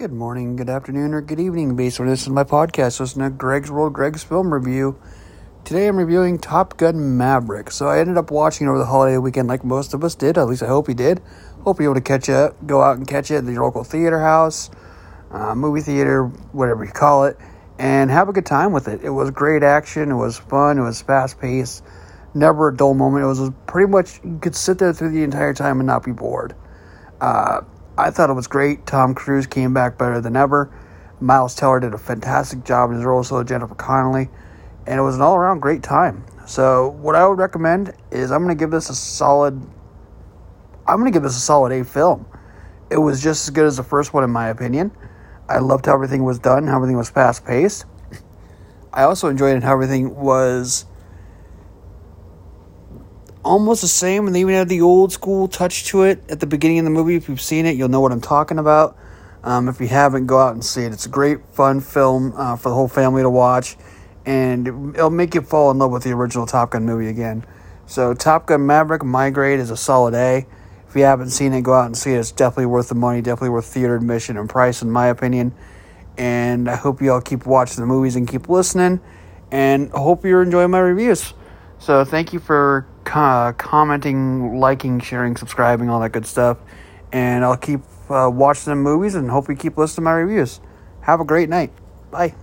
Good morning, good afternoon, or good evening, based on this is my podcast. Listen to Greg's World, Greg's Film Review. Today I'm reviewing Top Gun Maverick. So I ended up watching over the holiday weekend like most of us did. At least I hope you did. Hope you're able to catch it, go out and catch it at your local theater house, uh, movie theater, whatever you call it, and have a good time with it. It was great action, it was fun, it was fast paced, never a dull moment. It was pretty much, you could sit there through the entire time and not be bored. Uh, I thought it was great. Tom Cruise came back better than ever. Miles Teller did a fantastic job in his role, so Jennifer Connelly, and it was an all around great time. So, what I would recommend is I'm going to give this a solid. I'm going to give this a solid A film. It was just as good as the first one, in my opinion. I loved how everything was done, how everything was fast paced. I also enjoyed how everything was almost the same, and they even have the old school touch to it at the beginning of the movie. If you've seen it, you'll know what I'm talking about. Um, if you haven't, go out and see it. It's a great, fun film uh, for the whole family to watch, and it'll make you fall in love with the original Top Gun movie again. So, Top Gun Maverick, my grade is a solid A. If you haven't seen it, go out and see it. It's definitely worth the money, definitely worth theater admission and price, in my opinion. And I hope you all keep watching the movies and keep listening. And hope you're enjoying my reviews. So, thank you for uh, commenting, liking, sharing, subscribing, all that good stuff. And I'll keep uh, watching the movies and hope you keep listening to my reviews. Have a great night. Bye.